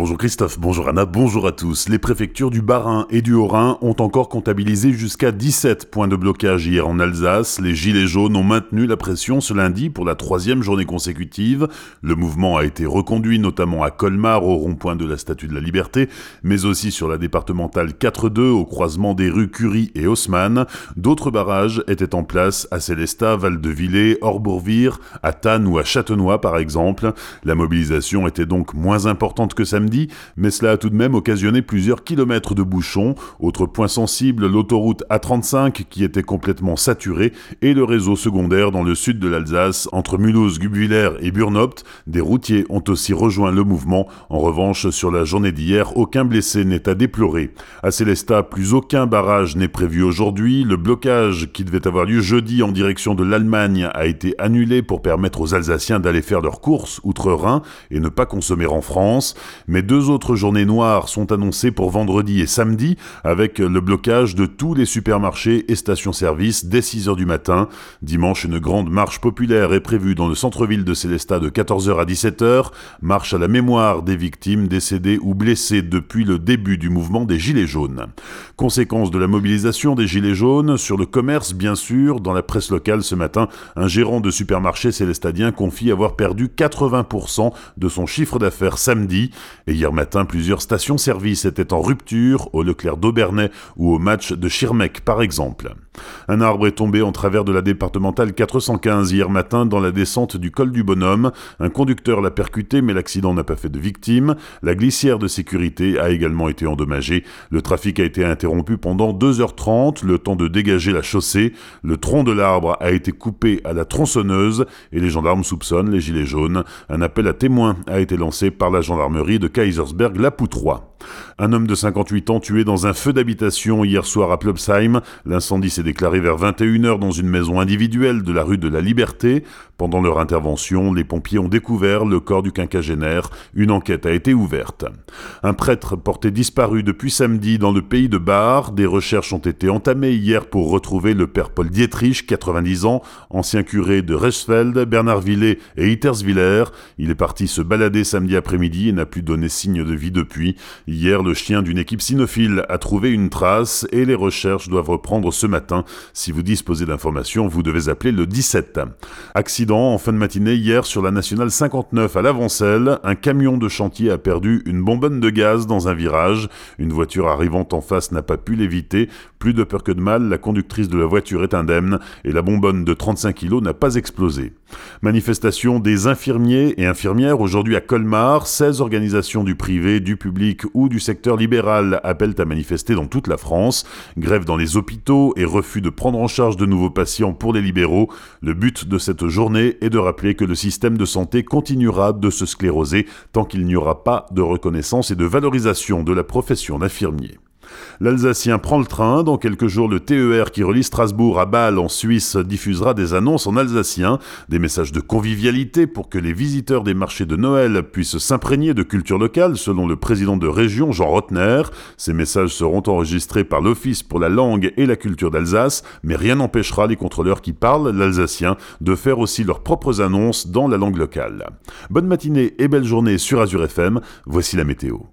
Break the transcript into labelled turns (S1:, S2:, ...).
S1: Bonjour Christophe, bonjour Anna, bonjour à tous. Les préfectures du Bas-Rhin et du Haut-Rhin ont encore comptabilisé jusqu'à 17 points de blocage hier en Alsace. Les Gilets jaunes ont maintenu la pression ce lundi pour la troisième journée consécutive. Le mouvement a été reconduit notamment à Colmar au rond-point de la Statue de la Liberté, mais aussi sur la départementale 4-2 au croisement des rues Curie et Haussmann. D'autres barrages étaient en place à Célestat, Val-de-Villers, Orbourvire, à Tannes ou à Châtenois par exemple. La mobilisation était donc moins importante que ça mais cela a tout de même occasionné plusieurs kilomètres de bouchons. Autre point sensible, l'autoroute A35 qui était complètement saturée et le réseau secondaire dans le sud de l'Alsace entre Mulhouse, Gubwiller et Burnopt. Des routiers ont aussi rejoint le mouvement. En revanche, sur la journée d'hier, aucun blessé n'est à déplorer. À Célestat, plus aucun barrage n'est prévu aujourd'hui. Le blocage qui devait avoir lieu jeudi en direction de l'Allemagne a été annulé pour permettre aux Alsaciens d'aller faire leurs courses outre-Rhin et ne pas consommer en France mais deux autres journées noires sont annoncées pour vendredi et samedi, avec le blocage de tous les supermarchés et stations-service dès 6h du matin. Dimanche, une grande marche populaire est prévue dans le centre-ville de Célestat de 14h à 17h, marche à la mémoire des victimes décédées ou blessées depuis le début du mouvement des Gilets jaunes. Conséquence de la mobilisation des Gilets jaunes, sur le commerce bien sûr, dans la presse locale ce matin, un gérant de supermarché célestadien confie avoir perdu 80% de son chiffre d'affaires samedi. Et hier matin, plusieurs stations-service étaient en rupture, au Leclerc d'Aubernay ou au match de Schirmeck par exemple. Un arbre est tombé en travers de la départementale 415 hier matin dans la descente du col du Bonhomme. Un conducteur l'a percuté mais l'accident n'a pas fait de victime. La glissière de sécurité a également été endommagée. Le trafic a été interrompu pendant 2h30, le temps de dégager la chaussée. Le tronc de l'arbre a été coupé à la tronçonneuse et les gendarmes soupçonnent les gilets jaunes. Un appel à témoins a été lancé par la gendarmerie de Kaisersberg-la-Poutroie. Un homme de 58 ans tué dans un feu d'habitation hier soir à Plobsheim. L'incendie s'est déclaré vers 21h dans une maison individuelle de la rue de la Liberté. Pendant leur intervention, les pompiers ont découvert le corps du quinquagénaire. Une enquête a été ouverte. Un prêtre porté disparu depuis samedi dans le pays de Bar. Des recherches ont été entamées hier pour retrouver le père Paul Dietrich, 90 ans, ancien curé de Resfeld, Bernardvillers et Itterswiller. Il est parti se balader samedi après-midi et n'a plus donné signe de vie depuis. Hier, le chien d'une équipe cynophile a trouvé une trace et les recherches doivent reprendre ce matin. Si vous disposez d'informations, vous devez appeler le 17. Accident en fin de matinée hier sur la nationale 59 à l'Avancelle. Un camion de chantier a perdu une bonbonne de gaz dans un virage. Une voiture arrivant en face n'a pas pu l'éviter. Plus de peur que de mal, la conductrice de la voiture est indemne et la bonbonne de 35 kg n'a pas explosé. Manifestation des infirmiers et infirmières aujourd'hui à Colmar. 16 organisations du privé, du public ou du secteur libéral appellent à manifester dans toute la France. Grève dans les hôpitaux et refus de prendre en charge de nouveaux patients pour les libéraux. Le but de cette journée est de rappeler que le système de santé continuera de se scléroser tant qu'il n'y aura pas de reconnaissance et de valorisation de la profession d'infirmier. L'Alsacien prend le train. Dans quelques jours, le TER qui relie Strasbourg à Bâle en Suisse diffusera des annonces en alsacien, des messages de convivialité pour que les visiteurs des marchés de Noël puissent s'imprégner de culture locale, selon le président de région Jean Rotner. Ces messages seront enregistrés par l'Office pour la langue et la culture d'Alsace, mais rien n'empêchera les contrôleurs qui parlent l'alsacien de faire aussi leurs propres annonces dans la langue locale. Bonne matinée et belle journée sur Azure FM. Voici la météo.